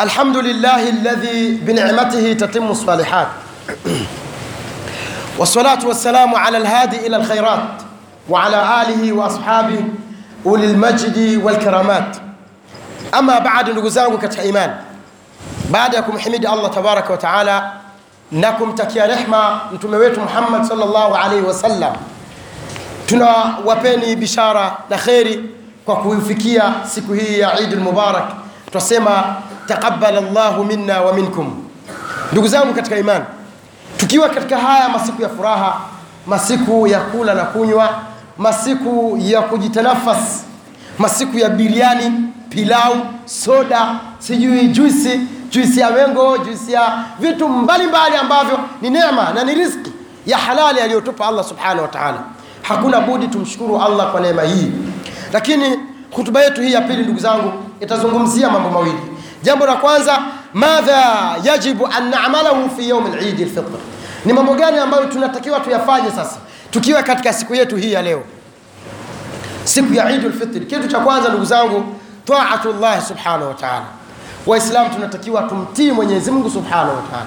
الحمد لله الذي بنعمته تتم الصالحات. والصلاة والسلام على الهادي إلى الخيرات وعلى آله وأصحابه وللمجد والكرامات. أما بعد نقزانك كتحيمان بعدكم حمد الله تبارك وتعالى. نكم تكيا رحمة. أنتم محمد صلى الله عليه وسلم. تنا وبيني بشارة لخيري. kwa kuifikia siku hii ya Eid taqabbal llahu minna wa minkum. Ndugu zangu katika imani tukiwa katika haya masiku ya furaha masiku ya kula na kunywa masiku ya kujitanafas masiku ya biriani pilau soda sijui juisi juisi ya wengo juisi ya vitu mbalimbali mbali ambavyo ni neema na ni riziki ya halali aliyotupa Allah subhanahu wa ta'ala. Hakuna budi tumshukuru Allah kwa neema hii. Lakini hutuba yetu hii ya pili ndugu zangu itazungumzia mambo mawili jambo la kwanza madha yajibu an na'malahu fi yawm al-eid al-fitr. Ni mambo gani ambayo tunatakiwa tuyafanye sasa tukiwa katika siku yetu hii ya leo? Siku ya Eid al-Fitr. Kitu cha kwanza ndugu zangu taatullah subhanahu wa ta'ala. Waislamu tunatakiwa tumtii Mwenyezi Mungu subhanahu wa ta'ala.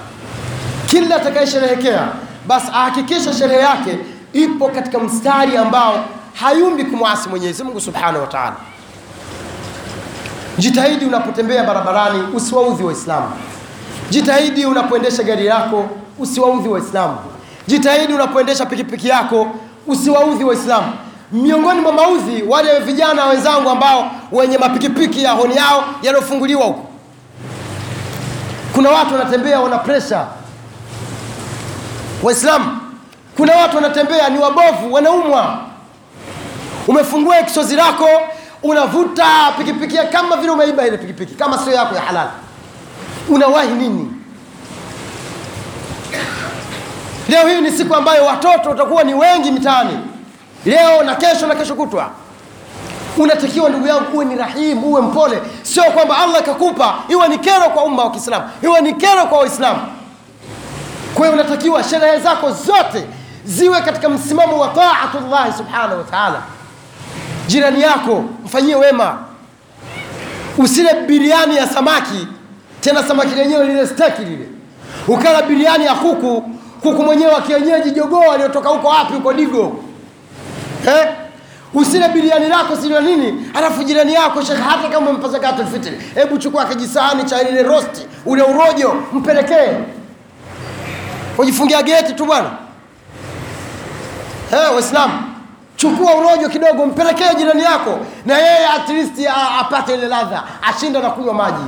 Kila atakayesherehekea basi ahakikishe sherehe yake ipo katika mstari ambao hayumbi kumwasi Mwenyezi Mungu subhanahu wa ta'ala jitahidi unapotembea barabarani usiwaudhi waislamu. Jitahidi unapoendesha gari yako usiwaudhi waislamu. Jitahidi unapoendesha pikipiki yako usiwaudhi waislamu. Miongoni mwa maudhi wale vijana wenzangu ambao wenye mapikipiki ya honi yao yaliyofunguliwa huko. Kuna watu wanatembea wana presha waislamu kuna watu wanatembea ni wabovu wanaumwa. Umefungua kisozi lako unavuta pikipiki kama vile umeiba ile pikipiki kama sio yako ya halali. Unawahi nini? Leo hii ni siku ambayo watoto watakuwa ni wengi mitaani. Leo na kesho na kesho kutwa. Unatakiwa ndugu yangu uwe ni rahimu uwe mpole. Sio kwamba allah kakupa iwe ni kero kwa umma wa kiislamu iwe ni kero kwa waislamu. Kwa hiyo unatakiwa sherehe zako zote ziwe katika msimamo wa taatullahi subhanahu wa taala jirani yako mfanyie wema. Usile biriani ya samaki tena samaki lenyewe lile steki lile. Ukala biriani ya kuku kuku mwenyewe wa kienyeji jogoo aliyotoka huko wapi huko digo? Eh? usile biriani lako silo nini? Alafu jirani yako shekhe hata kama umempa zakatul fitri hebu chukua kijisahani cha ile rosti ule urojo mpelekee. Ujifungia geti tu bwana. Eh, waislamu chukua urojo kidogo mpelekee jirani yako na yeye at least apate ile ladha ashinda na kunywa maji.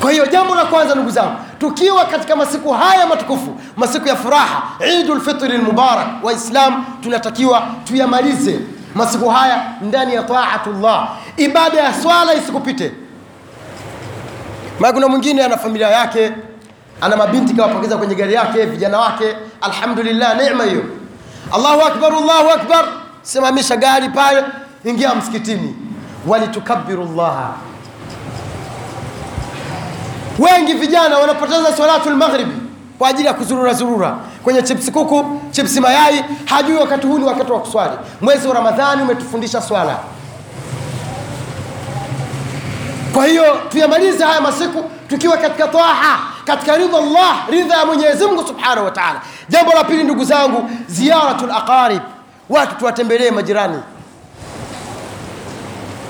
Kwa hiyo jambo la kwanza ndugu zangu tukiwa katika masiku haya matukufu masiku ya furaha idulfitri lmubarak waislam tunatakiwa tuyamalize masiku haya ndani ya taatullah. Ibada ya swala isikupite. Maana kuna mwingine ana familia yake ana mabinti kawapokeza kwenye gari yake vijana wake. Alhamdulillah neema hiyo. Allahu akbar allahu akbar. Simamisha gari pale ingia msikitini. Walitukabiru llaha wengi vijana wanapoteza salatu lmaghribi kwa ajili ya kuzurura zurura. Kwenye chipsi kuku chipsi mayai hajui wakati huu ni wakati wa kuswali. Mwezi wa ramadhani umetufundisha swala. Kwa hiyo tuyamalize haya masiku tukiwa katika taha katika ridha Allah, ridha ya mwenyezi mungu subhanahu wa taala. Jambo la pili ndugu zangu ziyaratul laqarib watu tuwatembelee majirani.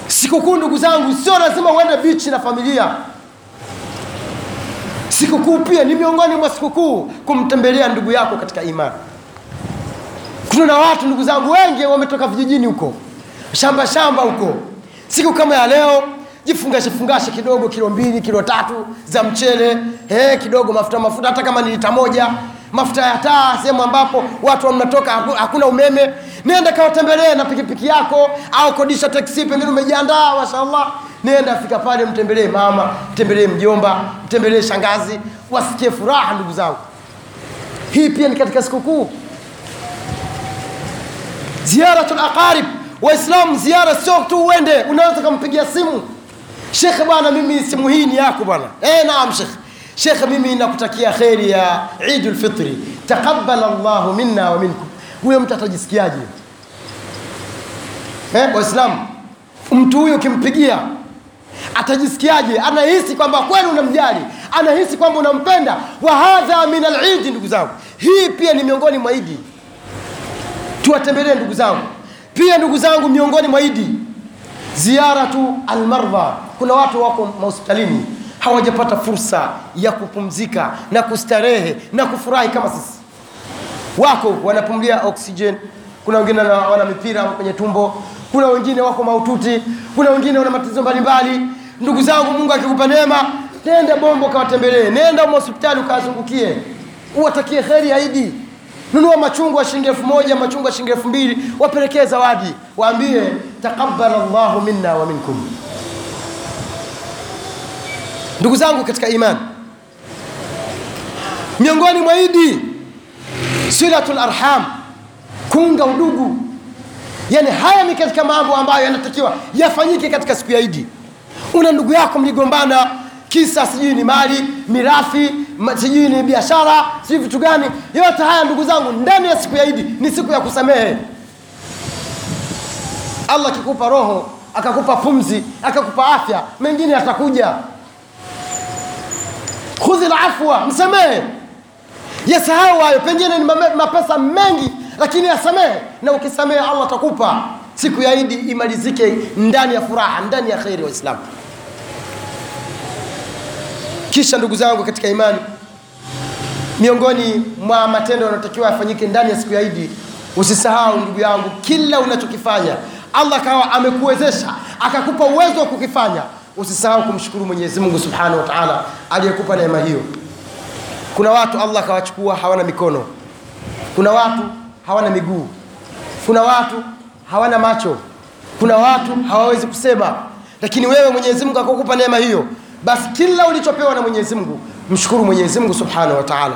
Sikukuu ndugu zangu sio lazima uende bichi na familia. Sikukuu pia ni miongoni mwa sikukuu kumtembelea ndugu yako katika imani. Kuna watu ndugu zangu wengi wametoka vijijini huko shamba shamba huko. Siku kama ya leo jifungashe fungashe kidogo kilo mbili kilo tatu za mchele. He, kidogo mafuta mafuta hata kama ni lita moja. Mafuta ya taa sehemu ambapo watu mnatoka hakuna umeme. Nenda kawatembelee na pikipiki yako au kodisha teksi pengine umejiandaa mashallah. Nenda fika pale mtembelee mama mtembelee mjomba mtembelee shangazi. Wasikie furaha ndugu zangu. Hii pia ni katika sikukuu. Ziaratul aqarib. Waislamu ziara sio tu uende. Unaweza kumpigia simu shekhe bwana mimi simu hii ni yako bwana. Eh naam shekhe. Shekhe mimi nakutakia kheri ya idul fitri. Taqabbal Allahu minna wa minkum. Huyo mtu atajisikiaje? Eh waislamu mtu huyo ukimpigia atajisikiaje? Anahisi kwamba kweli unamjali anahisi kwamba unampenda. Wa hadha min alidi ndugu zangu. Hii pia ni miongoni mwa idi tuwatembelee ndugu zangu. Pia ndugu zangu miongoni mwa idi ziyaratu almardha kuna watu wako mahospitalini hawajapata fursa ya kupumzika na kustarehe na kufurahi kama sisi. Wako wanapumulia oksijeni, kuna wengine wana, mipira kwenye tumbo kuna wengine wako maututi kuna wengine wana matatizo mbalimbali. Ndugu zangu mungu akikupa neema nenda bombo kawatembelee nenda hospitali ukawazungukie. Uwatakie kheri ya idi nunua machungwa shilingi elfu moja machungwa shilingi elfu mbili wapelekee zawadi. Waambie taqabbala llahu minna wa minkum ndugu zangu katika imani miongoni mwa idi silatul arham kuunga udugu yani haya ni katika mambo ambayo yanatakiwa yafanyike katika siku ya idi una ndugu yako mligombana kisa sijui ni mali mirathi sijui ni biashara sijui vitu gani. Yote haya ndugu zangu ndani ya siku ya idi ni siku ya kusamehe. Allah akikupa roho akakupa pumzi akakupa afya mengine atakuja khudhi lafwa msamehe. Yasahau hayo pengine ni mapesa mengi lakini yasamehe. Na ukisamehe allah atakupa. Siku ya idi imalizike ndani ya furaha ndani ya kheri waislamu kisha ndugu zangu katika imani miongoni mwa matendo yanayotakiwa yafanyike ndani ya siku ya idi usisahau ndugu yangu kila unachokifanya. Allah akawa amekuwezesha akakupa uwezo wa kukifanya usisahau kumshukuru mwenyezi mungu subhanahu wa taala aliyekupa neema hiyo. Kuna watu allah akawachukua hawana mikono. Kuna watu hawana miguu. Kuna watu hawana macho. Kuna watu hawawezi kusema. Lakini wewe mwenyezi mungu akakupa neema hiyo basi kila ulichopewa na mwenyezi mungu mshukuru mwenyezi mungu subhanahu wa taala